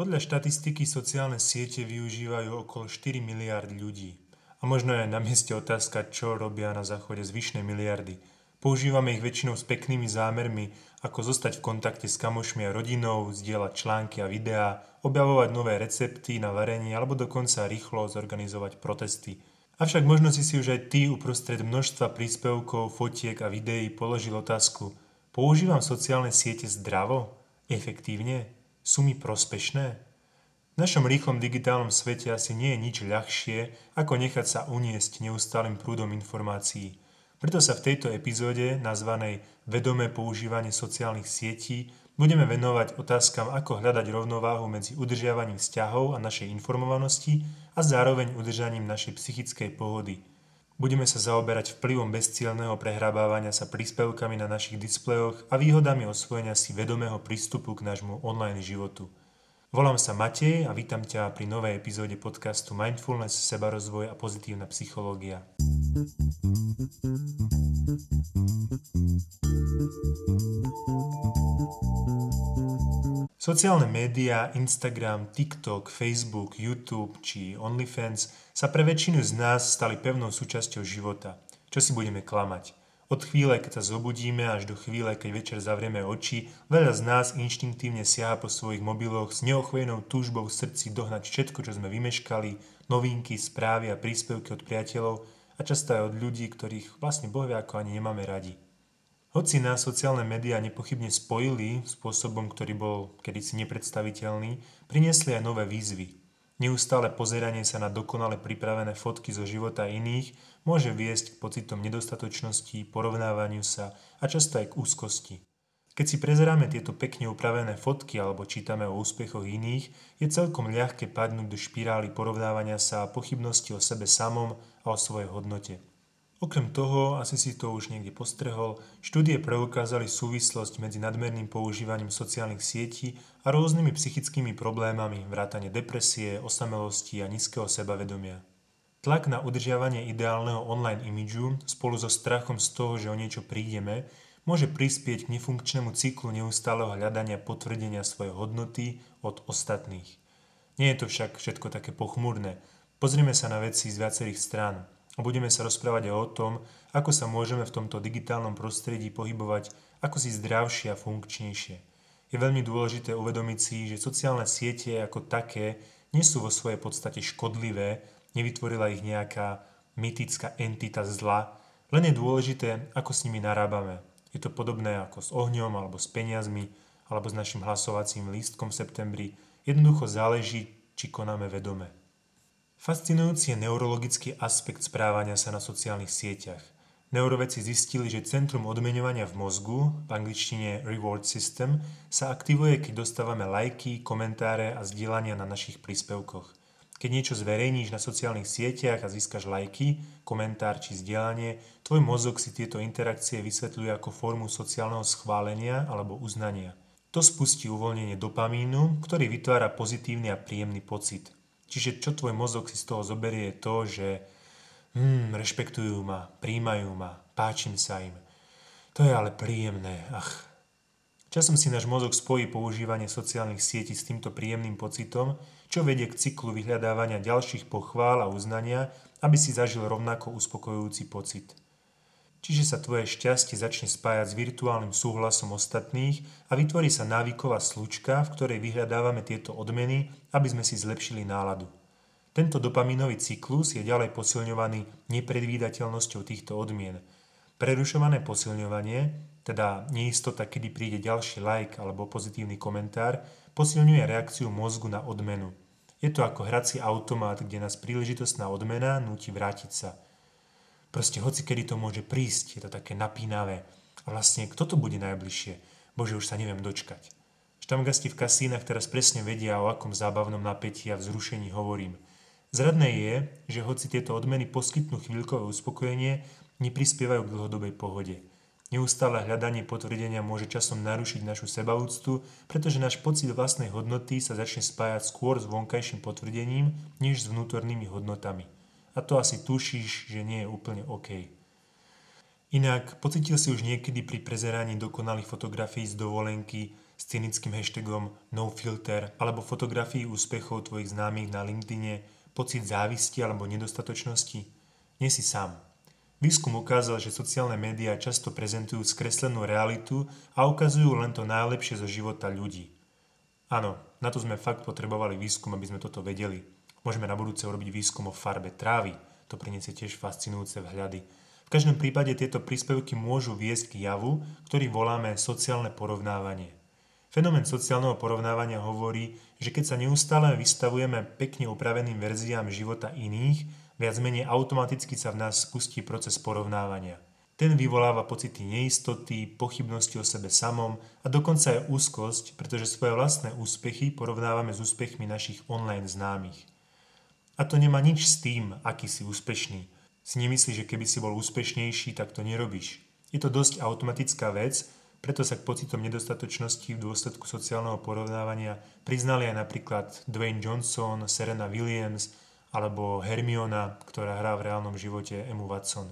Podľa štatistiky sociálne siete využívajú okolo 4 miliard ľudí. A možno je na mieste otázka, čo robia na záchode zvyšné miliardy. Používame ich väčšinou s peknými zámermi, ako zostať v kontakte s kamošmi a rodinou, zdieľať články a videá, objavovať nové recepty na varenie alebo dokonca rýchlo zorganizovať protesty. Avšak možno si si už aj ty uprostred množstva príspevkov, fotiek a videí položil otázku Používam sociálne siete zdravo? Efektívne? Sú mi prospešné? V našom rýchlom digitálnom svete asi nie je nič ľahšie, ako nechať sa uniesť neustálým prúdom informácií. Preto sa v tejto epizóde, nazvanej Vedomé používanie sociálnych sietí, budeme venovať otázkam, ako hľadať rovnováhu medzi udržiavaním vzťahov a našej informovanosti a zároveň udržaním našej psychickej pohody. Budeme sa zaoberať vplyvom bezcielného prehrábávania sa príspevkami na našich displejoch a výhodami osvojenia si vedomého prístupu k nášmu online životu. Volám sa Matej a vítam ťa pri novej epizóde podcastu Mindfulness, sebarozvoj a pozitívna psychológia. Sociálne médiá, Instagram, TikTok, Facebook, YouTube či OnlyFans sa pre väčšinu z nás stali pevnou súčasťou života. Čo si budeme klamať? Od chvíle, keď sa zobudíme, až do chvíle, keď večer zavrieme oči, veľa z nás inštinktívne siaha po svojich mobiloch s neochvenou túžbou v srdci dohnať všetko, čo sme vymeškali, novinky, správy a príspevky od priateľov a často aj od ľudí, ktorých vlastne bohvia ako ani nemáme radi. Hoci nás sociálne médiá nepochybne spojili spôsobom, ktorý bol kedysi nepredstaviteľný, priniesli aj nové výzvy. Neustále pozeranie sa na dokonale pripravené fotky zo života iných môže viesť k pocitom nedostatočnosti, porovnávaniu sa a často aj k úzkosti. Keď si prezeráme tieto pekne upravené fotky alebo čítame o úspechoch iných, je celkom ľahké padnúť do špirály porovnávania sa a pochybnosti o sebe samom a o svojej hodnote. Okrem toho, asi si to už niekde postrehol, štúdie preukázali súvislosť medzi nadmerným používaním sociálnych sietí a rôznymi psychickými problémami, vrátane depresie, osamelosti a nízkeho sebavedomia. Tlak na udržiavanie ideálneho online imidžu spolu so strachom z toho, že o niečo prídeme, môže prispieť k nefunkčnému cyklu neustáleho hľadania potvrdenia svojej hodnoty od ostatných. Nie je to však všetko také pochmurné. Pozrime sa na veci z viacerých strán budeme sa rozprávať aj o tom, ako sa môžeme v tomto digitálnom prostredí pohybovať ako si zdravšie a funkčnejšie. Je veľmi dôležité uvedomiť si, že sociálne siete ako také nie sú vo svojej podstate škodlivé, nevytvorila ich nejaká mytická entita zla, len je dôležité, ako s nimi narábame. Je to podobné ako s ohňom, alebo s peniazmi, alebo s našim hlasovacím lístkom v septembri. Jednoducho záleží, či konáme vedome. Fascinujúci je neurologický aspekt správania sa na sociálnych sieťach. Neuroveci zistili, že centrum odmeňovania v mozgu, v angličtine reward system, sa aktivuje, keď dostávame lajky, komentáre a zdieľania na našich príspevkoch. Keď niečo zverejníš na sociálnych sieťach a získaš lajky, komentár či zdieľanie, tvoj mozog si tieto interakcie vysvetľuje ako formu sociálneho schválenia alebo uznania. To spustí uvoľnenie dopamínu, ktorý vytvára pozitívny a príjemný pocit – Čiže čo tvoj mozog si z toho zoberie je to, že hmm, rešpektujú ma, príjmajú ma, páčim sa im. To je ale príjemné, ach. Časom si náš mozog spojí používanie sociálnych sietí s týmto príjemným pocitom, čo vedie k cyklu vyhľadávania ďalších pochvál a uznania, aby si zažil rovnako uspokojujúci pocit. Čiže sa tvoje šťastie začne spájať s virtuálnym súhlasom ostatných a vytvorí sa návyková slučka, v ktorej vyhľadávame tieto odmeny, aby sme si zlepšili náladu. Tento dopaminový cyklus je ďalej posilňovaný nepredvídateľnosťou týchto odmien. Prerušované posilňovanie, teda neistota, kedy príde ďalší like alebo pozitívny komentár, posilňuje reakciu mozgu na odmenu. Je to ako hrací automat, kde nás príležitostná odmena núti vrátiť sa – Proste hoci kedy to môže prísť, je to také napínavé. A vlastne kto to bude najbližšie? Bože, už sa neviem dočkať. Štamgasti v kasínach teraz presne vedia, o akom zábavnom napätí a vzrušení hovorím. Zradné je, že hoci tieto odmeny poskytnú chvíľkové uspokojenie, neprispievajú k dlhodobej pohode. Neustále hľadanie potvrdenia môže časom narušiť našu sebaúctu, pretože náš pocit vlastnej hodnoty sa začne spájať skôr s vonkajším potvrdením, než s vnútornými hodnotami a to asi tušíš, že nie je úplne OK. Inak, pocitil si už niekedy pri prezeraní dokonalých fotografií z dovolenky s cynickým hashtagom nofilter alebo fotografii úspechov tvojich známych na LinkedIne, pocit závisti alebo nedostatočnosti? Nie si sám. Výskum ukázal, že sociálne médiá často prezentujú skreslenú realitu a ukazujú len to najlepšie zo života ľudí. Áno, na to sme fakt potrebovali výskum, aby sme toto vedeli. Môžeme na budúce urobiť výskum o farbe trávy. To priniesie tiež fascinujúce vhľady. V každom prípade tieto príspevky môžu viesť k javu, ktorý voláme sociálne porovnávanie. Fenomén sociálneho porovnávania hovorí, že keď sa neustále vystavujeme pekne upraveným verziám života iných, viac menej automaticky sa v nás spustí proces porovnávania. Ten vyvoláva pocity neistoty, pochybnosti o sebe samom a dokonca aj úzkosť, pretože svoje vlastné úspechy porovnávame s úspechmi našich online známych. A to nemá nič s tým, aký si úspešný. Si nemyslíš, že keby si bol úspešnejší, tak to nerobíš. Je to dosť automatická vec, preto sa k pocitom nedostatočnosti v dôsledku sociálneho porovnávania priznali aj napríklad Dwayne Johnson, Serena Williams alebo Hermiona, ktorá hrá v reálnom živote Emu Watson.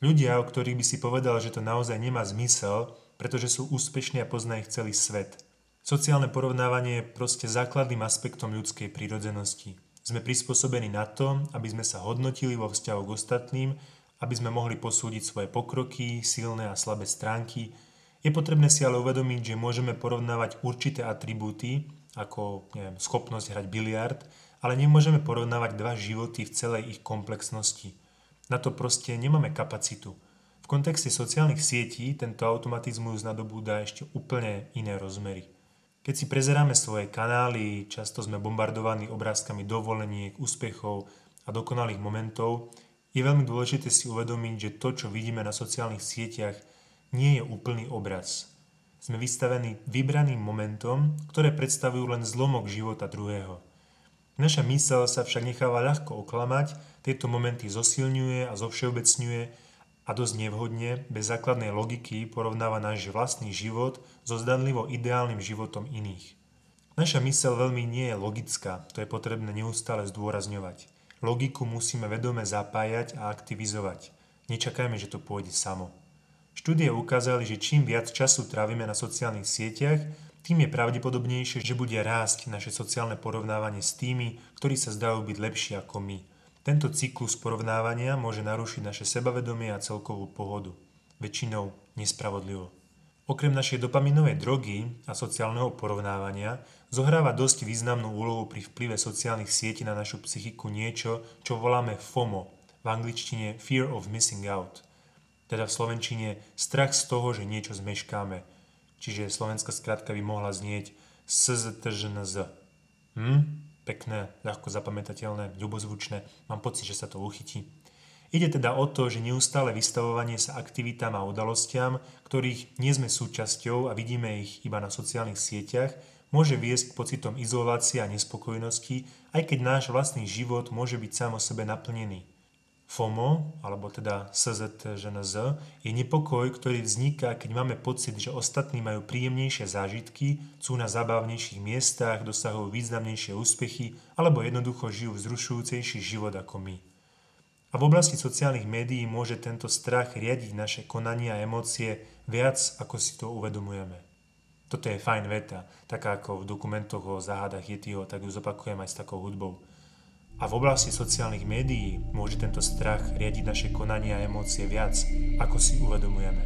Ľudia, o ktorých by si povedal, že to naozaj nemá zmysel, pretože sú úspešní a pozná ich celý svet. Sociálne porovnávanie je proste základným aspektom ľudskej prírodzenosti. Sme prispôsobení na to, aby sme sa hodnotili vo vzťahu k ostatným, aby sme mohli posúdiť svoje pokroky, silné a slabé stránky, je potrebné si ale uvedomiť, že môžeme porovnávať určité atribúty, ako neviem, schopnosť hrať biliard, ale nemôžeme porovnávať dva životy v celej ich komplexnosti. Na to proste nemáme kapacitu. V kontexte sociálnych sietí tento automatizmus nadobúda ešte úplne iné rozmery. Keď si prezeráme svoje kanály, často sme bombardovaní obrázkami dovoleniek, úspechov a dokonalých momentov, je veľmi dôležité si uvedomiť, že to, čo vidíme na sociálnych sieťach, nie je úplný obraz. Sme vystavení vybraným momentom, ktoré predstavujú len zlomok života druhého. Naša mysel sa však necháva ľahko oklamať, tieto momenty zosilňuje a zovšeobecňuje a dosť nevhodne, bez základnej logiky porovnáva náš vlastný život so zdanlivo ideálnym životom iných. Naša mysel veľmi nie je logická, to je potrebné neustále zdôrazňovať. Logiku musíme vedome zapájať a aktivizovať. Nečakajme, že to pôjde samo. Štúdie ukázali, že čím viac času trávime na sociálnych sieťach, tým je pravdepodobnejšie, že bude rásť naše sociálne porovnávanie s tými, ktorí sa zdajú byť lepší ako my. Tento cyklus porovnávania môže narušiť naše sebavedomie a celkovú pohodu. Väčšinou nespravodlivo. Okrem našej dopaminovej drogy a sociálneho porovnávania zohráva dosť významnú úlohu pri vplyve sociálnych sietí na našu psychiku niečo, čo voláme FOMO, v angličtine Fear of Missing Out – teda v slovenčine strach z toho, že niečo zmeškáme. Čiže slovenská skratka by mohla znieť SZTŽNZ. Hm? Pekné, ľahko zapamätateľné, ľubozvučné, mám pocit, že sa to uchytí. Ide teda o to, že neustále vystavovanie sa aktivitám a udalostiam, ktorých nie sme súčasťou a vidíme ich iba na sociálnych sieťach, môže viesť k pocitom izolácie a nespokojnosti, aj keď náš vlastný život môže byť sám o sebe naplnený. FOMO, alebo teda SZTŽNZ, je nepokoj, ktorý vzniká, keď máme pocit, že ostatní majú príjemnejšie zážitky, sú na zábavnejších miestach, dosahujú významnejšie úspechy alebo jednoducho žijú vzrušujúcejší život ako my. A v oblasti sociálnych médií môže tento strach riadiť naše konania a emócie viac, ako si to uvedomujeme. Toto je fajn veta, taká ako v dokumentoch o záhadách Yetiho, tak ju zopakujem aj s takou hudbou. A v oblasti sociálnych médií môže tento strach riadiť naše konania a emócie viac, ako si uvedomujeme.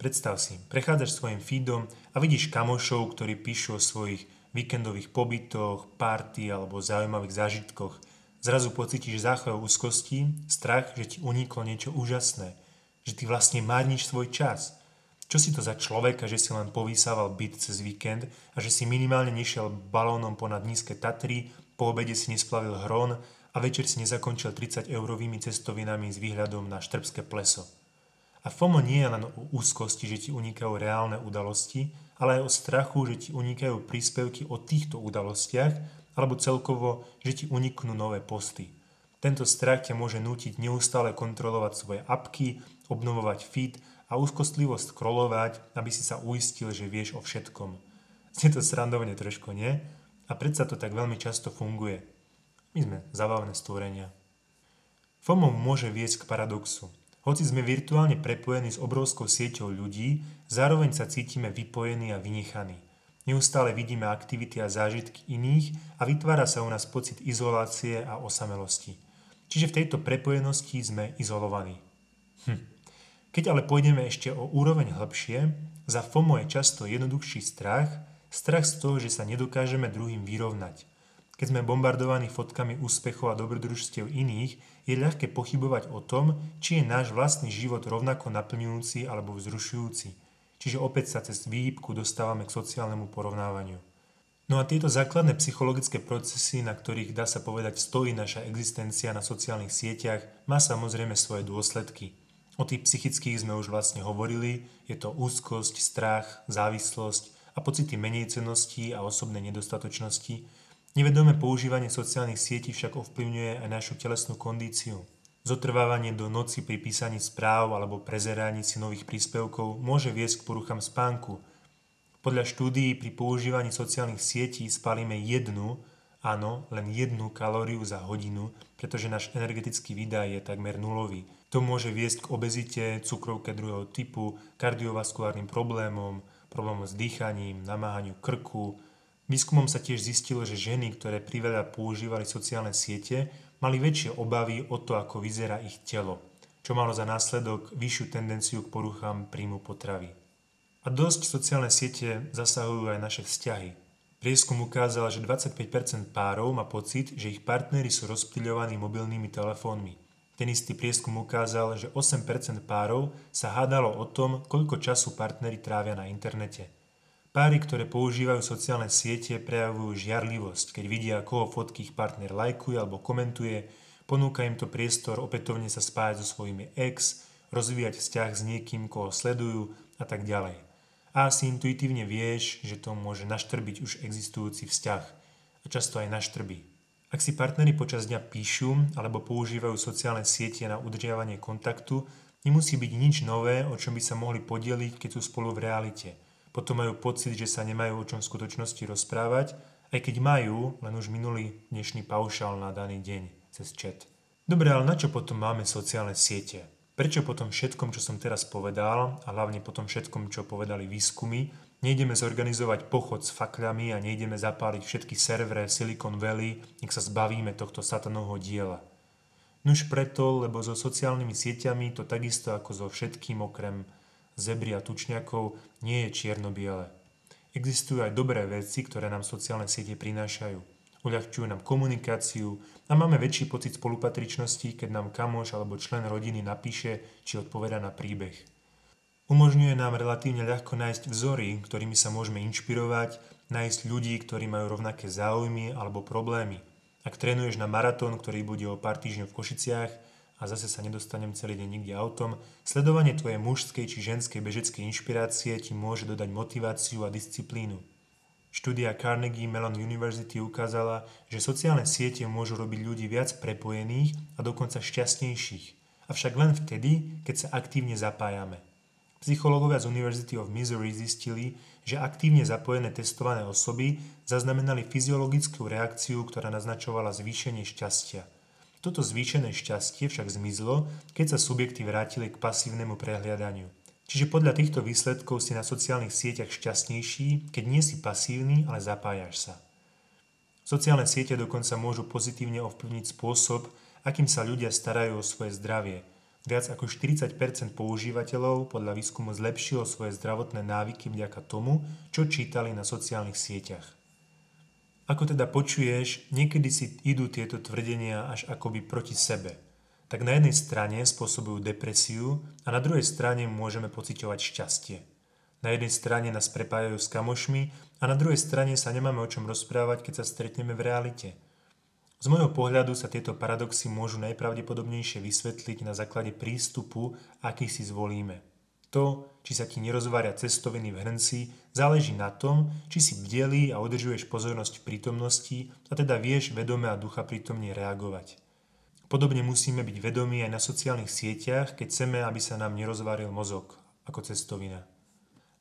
Predstav si, prechádzaš svojim feedom a vidíš kamošov, ktorí píšu o svojich víkendových pobytoch, party alebo zaujímavých zážitkoch. Zrazu pocítiš záchvev úzkosti, strach, že ti uniklo niečo úžasné, že ty vlastne márniš svoj čas. Čo si to za človeka, že si len povysával byt cez víkend a že si minimálne nešiel balónom ponad nízke Tatry po obede si nesplavil hron a večer si nezakončil 30 eurovými cestovinami s výhľadom na štrbské pleso. A FOMO nie je len o úzkosti, že ti unikajú reálne udalosti, ale aj o strachu, že ti unikajú príspevky o týchto udalostiach, alebo celkovo, že ti uniknú nové posty. Tento strach ťa môže nútiť neustále kontrolovať svoje apky, obnovovať feed a úzkostlivo scrollovať, aby si sa uistil, že vieš o všetkom. Je to srandovne trošku, nie? A predsa to tak veľmi často funguje. My sme zabavné stvorenia. FOMO môže viesť k paradoxu. Hoci sme virtuálne prepojení s obrovskou sieťou ľudí, zároveň sa cítime vypojení a vynechaní. Neustále vidíme aktivity a zážitky iných a vytvára sa u nás pocit izolácie a osamelosti. Čiže v tejto prepojenosti sme izolovaní. Hm. Keď ale pôjdeme ešte o úroveň hĺbšie, za FOMO je často jednoduchší strach, strach z toho, že sa nedokážeme druhým vyrovnať. Keď sme bombardovaní fotkami úspechov a dobrodružstiev iných, je ľahké pochybovať o tom, či je náš vlastný život rovnako naplňujúci alebo vzrušujúci – Čiže opäť sa cez výhybku dostávame k sociálnemu porovnávaniu. No a tieto základné psychologické procesy, na ktorých dá sa povedať stojí naša existencia na sociálnych sieťach, má samozrejme svoje dôsledky. O tých psychických sme už vlastne hovorili, je to úzkosť, strach, závislosť a pocity menejcenosti a osobnej nedostatočnosti. Nevedomé používanie sociálnych sietí však ovplyvňuje aj našu telesnú kondíciu. Zotrvávanie do noci pri písaní správ alebo prezeraní si nových príspevkov môže viesť k poruchám spánku. Podľa štúdií pri používaní sociálnych sietí spálime jednu, áno, len jednu kalóriu za hodinu, pretože náš energetický výdaj je takmer nulový. To môže viesť k obezite, cukrovke druhého typu, kardiovaskulárnym problémom, problémom s dýchaním, namáhaniu krku. Výskumom sa tiež zistilo, že ženy, ktoré priveľa používali sociálne siete, mali väčšie obavy o to, ako vyzerá ich telo, čo malo za následok vyššiu tendenciu k poruchám príjmu potravy. A dosť sociálne siete zasahujú aj naše vzťahy. Prieskum ukázal, že 25% párov má pocit, že ich partnery sú rozptýľovaní mobilnými telefónmi. Ten istý prieskum ukázal, že 8% párov sa hádalo o tom, koľko času partnery trávia na internete. Páry, ktoré používajú sociálne siete, prejavujú žiarlivosť, keď vidia, koho fotky ich partner lajkuje alebo komentuje, ponúka im to priestor opätovne sa spájať so svojimi ex, rozvíjať vzťah s niekým, koho sledujú a tak ďalej. A asi intuitívne vieš, že to môže naštrbiť už existujúci vzťah a často aj naštrbí. Ak si partnery počas dňa píšu alebo používajú sociálne siete na udržiavanie kontaktu, nemusí byť nič nové, o čom by sa mohli podeliť, keď sú spolu v realite – potom majú pocit, že sa nemajú o čom v skutočnosti rozprávať, aj keď majú len už minulý dnešný paušál na daný deň cez chat. Dobre, ale na čo potom máme sociálne siete? Prečo potom všetkom, čo som teraz povedal, a hlavne potom všetkom, čo povedali výskumy, nejdeme zorganizovať pochod s fakľami a nejdeme zapáliť všetky servere Silicon Valley, nech sa zbavíme tohto satanovho diela. Nuž preto, lebo so sociálnymi sieťami to takisto ako so všetkým okrem zebry a tučňakov nie je čierno-biele. Existujú aj dobré veci, ktoré nám sociálne siete prinášajú. Uľahčujú nám komunikáciu a máme väčší pocit spolupatričnosti, keď nám kamoš alebo člen rodiny napíše či odpoveda na príbeh. Umožňuje nám relatívne ľahko nájsť vzory, ktorými sa môžeme inšpirovať, nájsť ľudí, ktorí majú rovnaké záujmy alebo problémy. Ak trénuješ na maratón, ktorý bude o pár týždňov v Košiciach, a zase sa nedostanem celý deň nikde autom, sledovanie tvojej mužskej či ženskej bežeckej inšpirácie ti môže dodať motiváciu a disciplínu. Štúdia Carnegie Mellon University ukázala, že sociálne siete môžu robiť ľudí viac prepojených a dokonca šťastnejších, avšak len vtedy, keď sa aktívne zapájame. Psychológovia z University of Missouri zistili, že aktívne zapojené testované osoby zaznamenali fyziologickú reakciu, ktorá naznačovala zvýšenie šťastia – toto zvýšené šťastie však zmizlo, keď sa subjekty vrátili k pasívnemu prehliadaniu. Čiže podľa týchto výsledkov si na sociálnych sieťach šťastnejší, keď nie si pasívny, ale zapájaš sa. Sociálne siete dokonca môžu pozitívne ovplyvniť spôsob, akým sa ľudia starajú o svoje zdravie. Viac ako 40 používateľov podľa výskumu zlepšilo svoje zdravotné návyky vďaka tomu, čo čítali na sociálnych sieťach. Ako teda počuješ, niekedy si idú tieto tvrdenia až akoby proti sebe. Tak na jednej strane spôsobujú depresiu a na druhej strane môžeme pociťovať šťastie. Na jednej strane nás prepájajú s kamošmi a na druhej strane sa nemáme o čom rozprávať, keď sa stretneme v realite. Z môjho pohľadu sa tieto paradoxy môžu najpravdepodobnejšie vysvetliť na základe prístupu, aký si zvolíme. To, či sa ti nerozvária cestoviny v hrnci, záleží na tom, či si bdelý a udržuješ pozornosť v prítomnosti a teda vieš vedome a ducha prítomne reagovať. Podobne musíme byť vedomí aj na sociálnych sieťach, keď chceme, aby sa nám nerozváril mozog ako cestovina.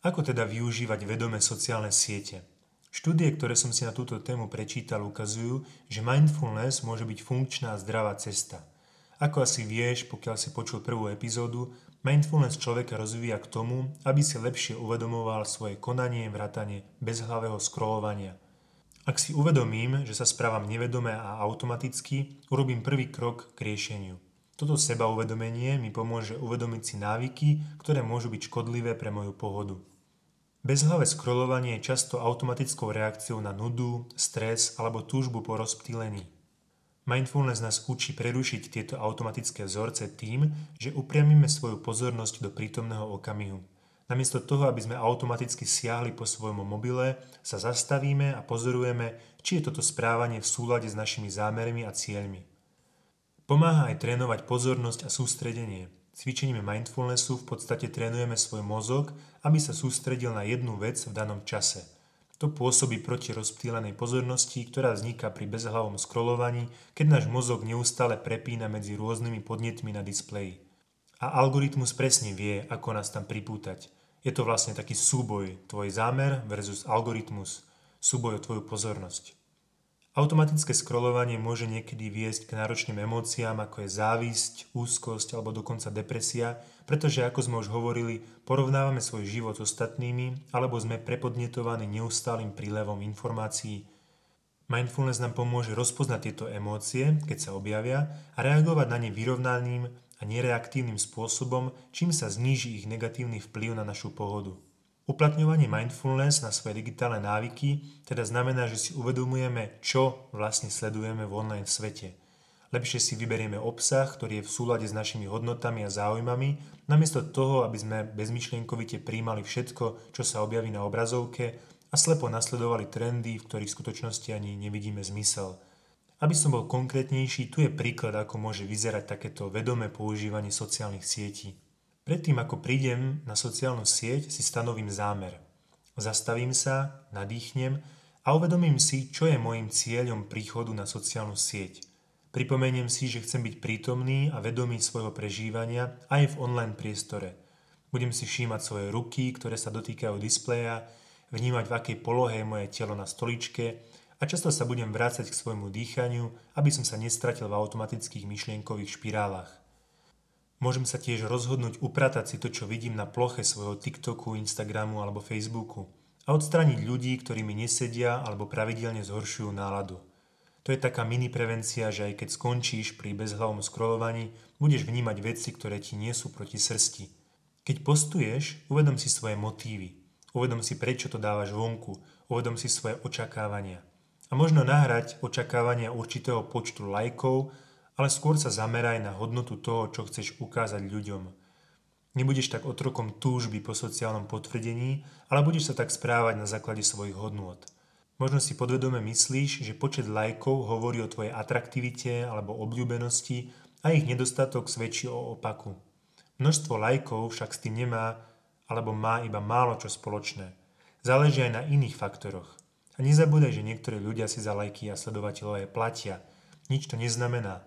Ako teda využívať vedome sociálne siete? Štúdie, ktoré som si na túto tému prečítal, ukazujú, že mindfulness môže byť funkčná a zdravá cesta – ako asi vieš, pokiaľ si počul prvú epizódu, mindfulness človeka rozvíja k tomu, aby si lepšie uvedomoval svoje konanie, vrátanie bezhlavého scrollovania. Ak si uvedomím, že sa správam nevedome a automaticky, urobím prvý krok k riešeniu. Toto seba uvedomenie mi pomôže uvedomiť si návyky, ktoré môžu byť škodlivé pre moju pohodu. Bezhlavé scrollovanie je často automatickou reakciou na nudu, stres alebo túžbu po rozptýlení. Mindfulness nás učí prerušiť tieto automatické vzorce tým, že upriamíme svoju pozornosť do prítomného okamihu. Namiesto toho, aby sme automaticky siahli po svojom mobile, sa zastavíme a pozorujeme, či je toto správanie v súlade s našimi zámermi a cieľmi. Pomáha aj trénovať pozornosť a sústredenie. Cvičením mindfulnessu v podstate trénujeme svoj mozog, aby sa sústredil na jednu vec v danom čase – to pôsobí proti rozptýlenej pozornosti, ktorá vzniká pri bezhlavom scrollovaní, keď náš mozog neustále prepína medzi rôznymi podnetmi na displeji. A algoritmus presne vie, ako nás tam pripútať. Je to vlastne taký súboj, tvoj zámer versus algoritmus, súboj o tvoju pozornosť. Automatické scrollovanie môže niekedy viesť k náročným emóciám, ako je závisť, úzkosť alebo dokonca depresia, pretože ako sme už hovorili, porovnávame svoj život s ostatnými alebo sme prepodnetovaní neustálým prílevom informácií. Mindfulness nám pomôže rozpoznať tieto emócie, keď sa objavia a reagovať na ne vyrovnaným a nereaktívnym spôsobom, čím sa zníži ich negatívny vplyv na našu pohodu. Uplatňovanie mindfulness na svoje digitálne návyky teda znamená, že si uvedomujeme, čo vlastne sledujeme v online svete. Lepšie si vyberieme obsah, ktorý je v súlade s našimi hodnotami a záujmami, namiesto toho, aby sme bezmyšlienkovite príjmali všetko, čo sa objaví na obrazovke a slepo nasledovali trendy, v ktorých v skutočnosti ani nevidíme zmysel. Aby som bol konkrétnejší, tu je príklad, ako môže vyzerať takéto vedomé používanie sociálnych sietí. Predtým, ako prídem na sociálnu sieť, si stanovím zámer. Zastavím sa, nadýchnem a uvedomím si, čo je môjim cieľom príchodu na sociálnu sieť. Pripomeniem si, že chcem byť prítomný a vedomý svojho prežívania aj v online priestore. Budem si všímať svoje ruky, ktoré sa dotýkajú displeja, vnímať v akej polohe je moje telo na stoličke a často sa budem vrácať k svojmu dýchaniu, aby som sa nestratil v automatických myšlienkových špirálach. Môžem sa tiež rozhodnúť upratať si to, čo vidím na ploche svojho TikToku, Instagramu alebo Facebooku a odstrániť ľudí, ktorí mi nesedia alebo pravidelne zhoršujú náladu. To je taká mini prevencia, že aj keď skončíš pri bezhlavom scrollovaní, budeš vnímať veci, ktoré ti nie sú proti srsti. Keď postuješ, uvedom si svoje motívy. Uvedom si, prečo to dávaš vonku. Uvedom si svoje očakávania. A možno nahrať očakávania určitého počtu lajkov ale skôr sa zameraj na hodnotu toho, čo chceš ukázať ľuďom. Nebudeš tak otrokom túžby po sociálnom potvrdení, ale budeš sa tak správať na základe svojich hodnôt. Možno si podvedome myslíš, že počet lajkov hovorí o tvojej atraktivite alebo obľúbenosti a ich nedostatok svedčí o opaku. Množstvo lajkov však s tým nemá alebo má iba málo čo spoločné. Záleží aj na iných faktoroch. A nezabúdaj, že niektorí ľudia si za lajky a sledovateľov aj platia. Nič to neznamená.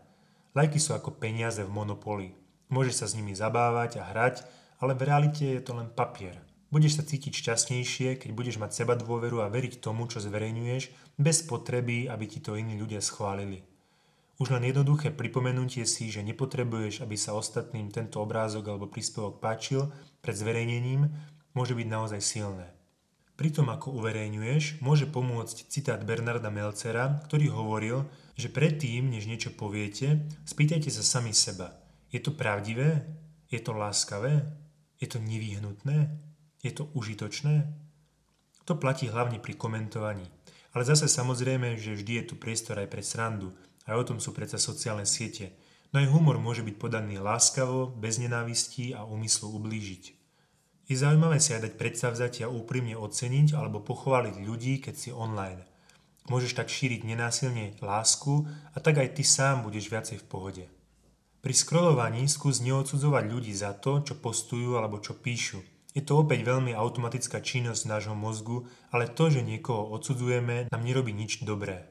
Lajky sú ako peniaze v monopoli. Môžeš sa s nimi zabávať a hrať, ale v realite je to len papier. Budeš sa cítiť šťastnejšie, keď budeš mať seba dôveru a veriť tomu, čo zverejňuješ, bez potreby, aby ti to iní ľudia schválili. Už len jednoduché pripomenutie si, že nepotrebuješ, aby sa ostatným tento obrázok alebo príspevok páčil pred zverejnením, môže byť naozaj silné. Pri tom, ako uverejňuješ, môže pomôcť citát Bernarda Melcera, ktorý hovoril, že predtým, než niečo poviete, spýtajte sa sami seba. Je to pravdivé? Je to láskavé? Je to nevyhnutné? Je to užitočné? To platí hlavne pri komentovaní. Ale zase samozrejme, že vždy je tu priestor aj pre srandu. Aj o tom sú predsa sociálne siete. No aj humor môže byť podaný láskavo, bez nenávistí a úmyslu ublížiť. Je zaujímavé si aj dať predstavzatia úprimne oceniť alebo pochváliť ľudí, keď si online. Môžeš tak šíriť nenásilne lásku a tak aj ty sám budeš viacej v pohode. Pri scrollovaní skús neodsudzovať ľudí za to, čo postujú alebo čo píšu. Je to opäť veľmi automatická činnosť nášho mozgu, ale to, že niekoho odsudzujeme, nám nerobí nič dobré.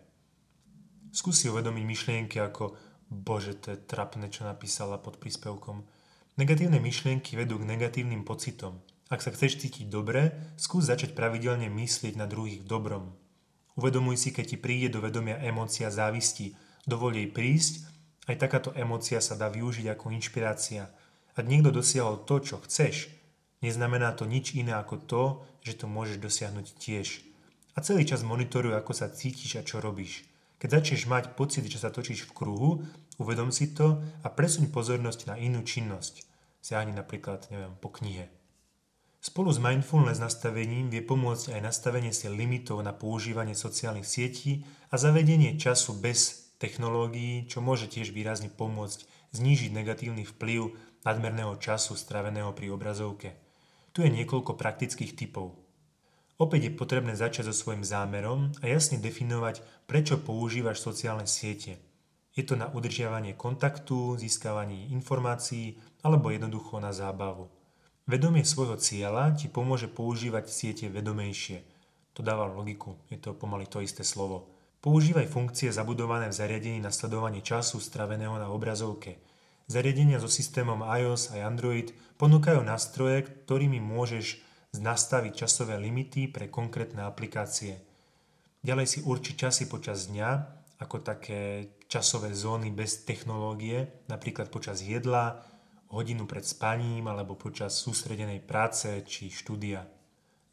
Skúsi uvedomiť myšlienky ako Bože, to je trapné, čo napísala pod príspevkom Negatívne myšlienky vedú k negatívnym pocitom. Ak sa chceš cítiť dobre, skús začať pravidelne myslieť na druhých v dobrom. Uvedomuj si, keď ti príde do vedomia emócia závisti. Dovol jej prísť, aj takáto emócia sa dá využiť ako inšpirácia. Ak niekto dosiahol to, čo chceš, neznamená to nič iné ako to, že to môžeš dosiahnuť tiež. A celý čas monitoruj, ako sa cítiš a čo robíš. Keď začneš mať pocit, že sa točíš v kruhu, uvedom si to a presuň pozornosť na inú činnosť. Siahni napríklad, neviem, po knihe. Spolu s mindfulness nastavením vie pomôcť aj nastavenie si limitov na používanie sociálnych sietí a zavedenie času bez technológií, čo môže tiež výrazne pomôcť znížiť negatívny vplyv nadmerného času straveného pri obrazovke. Tu je niekoľko praktických typov. Opäť je potrebné začať so svojím zámerom a jasne definovať, prečo používaš sociálne siete. Je to na udržiavanie kontaktu, získavanie informácií alebo jednoducho na zábavu. Vedomie svojho cieľa ti pomôže používať siete vedomejšie. To dáva logiku, je to pomaly to isté slovo. Používaj funkcie zabudované v zariadení na sledovanie času straveného na obrazovke. Zariadenia so systémom iOS a Android ponúkajú nástroje, ktorými môžeš nastaviť časové limity pre konkrétne aplikácie. Ďalej si urči časy počas dňa, ako také časové zóny bez technológie, napríklad počas jedla, hodinu pred spaním alebo počas sústredenej práce či štúdia.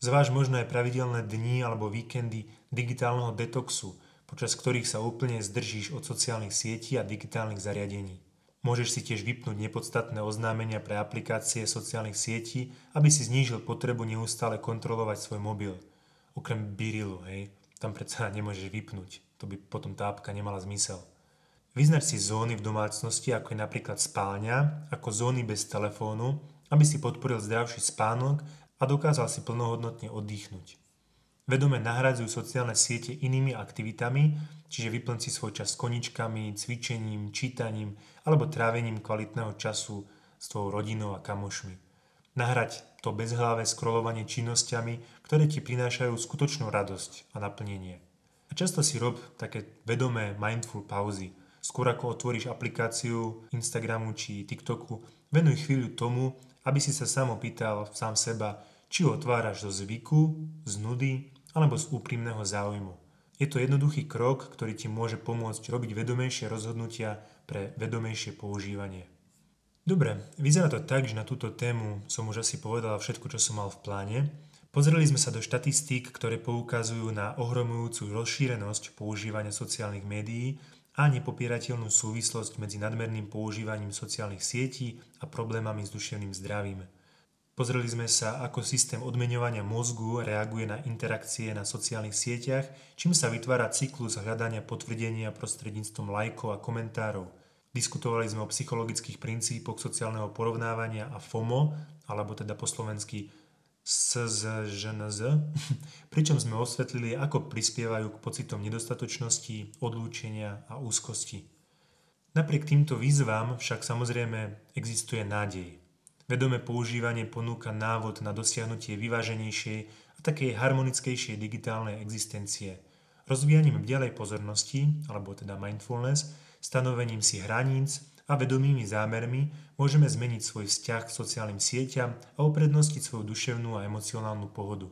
Zváž možno aj pravidelné dni alebo víkendy digitálneho detoxu, počas ktorých sa úplne zdržíš od sociálnych sietí a digitálnych zariadení. Môžeš si tiež vypnúť nepodstatné oznámenia pre aplikácie sociálnych sietí, aby si znížil potrebu neustále kontrolovať svoj mobil. Okrem Birilu, hej, tam predsa nemôžeš vypnúť. To by potom tá apka nemala zmysel. Vyznač si zóny v domácnosti, ako je napríklad spálňa, ako zóny bez telefónu, aby si podporil zdravší spánok a dokázal si plnohodnotne oddychnúť. Vedome nahradzujú sociálne siete inými aktivitami, čiže vyplň si svoj čas s koničkami, cvičením, čítaním alebo trávením kvalitného času s tvojou rodinou a kamošmi. Nahrať to bezhlavé scrollovanie činnosťami, ktoré ti prinášajú skutočnú radosť a naplnenie. A často si rob také vedomé mindful pauzy. Skôr ako otvoríš aplikáciu Instagramu či TikToku, venuj chvíľu tomu, aby si sa sám opýtal sám seba, či ho otváraš zo zvyku, z nudy alebo z úprimného záujmu. Je to jednoduchý krok, ktorý ti môže pomôcť robiť vedomejšie rozhodnutia pre vedomejšie používanie. Dobre, vyzerá to tak, že na túto tému som už asi povedal všetko, čo som mal v pláne. Pozreli sme sa do štatistík, ktoré poukazujú na ohromujúcu rozšírenosť používania sociálnych médií a nepopierateľnú súvislosť medzi nadmerným používaním sociálnych sietí a problémami s duševným zdravím. Pozreli sme sa, ako systém odmeňovania mozgu reaguje na interakcie na sociálnych sieťach, čím sa vytvára cyklus hľadania potvrdenia prostredníctvom lajkov a komentárov. Diskutovali sme o psychologických princípoch sociálneho porovnávania a FOMO, alebo teda po slovensky SZŽNZ, pričom sme osvetlili, ako prispievajú k pocitom nedostatočnosti, odlúčenia a úzkosti. Napriek týmto výzvam však samozrejme existuje nádej. Vedomé používanie ponúka návod na dosiahnutie vyváženejšej a takej harmonickejšej digitálnej existencie. Rozvíjaním ďalej pozornosti, alebo teda mindfulness, stanovením si hraníc a vedomými zámermi môžeme zmeniť svoj vzťah k sociálnym sieťam a uprednostiť svoju duševnú a emocionálnu pohodu.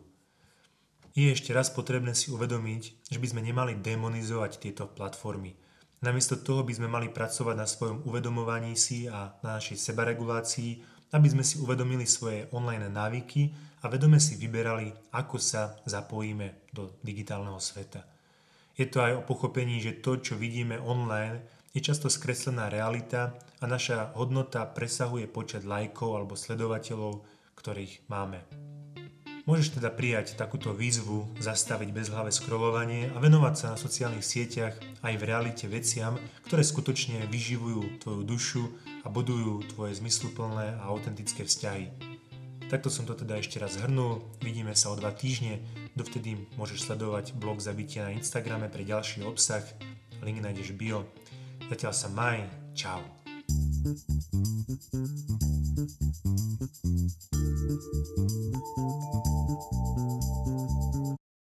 Je ešte raz potrebné si uvedomiť, že by sme nemali demonizovať tieto platformy. Namiesto toho by sme mali pracovať na svojom uvedomovaní si a na našej sebaregulácii aby sme si uvedomili svoje online návyky a vedome si vyberali, ako sa zapojíme do digitálneho sveta. Je to aj o pochopení, že to, čo vidíme online, je často skreslená realita a naša hodnota presahuje počet lajkov alebo sledovateľov, ktorých máme. Môžeš teda prijať takúto výzvu, zastaviť bezhlavé scrollovanie a venovať sa na sociálnych sieťach aj v realite veciam, ktoré skutočne vyživujú tvoju dušu a budujú tvoje zmysluplné a autentické vzťahy. Takto som to teda ešte raz zhrnul, vidíme sa o dva týždne, dovtedy môžeš sledovať blog Zabitia na Instagrame pre ďalší obsah, link nájdeš bio. Até lá mãe, Tchau.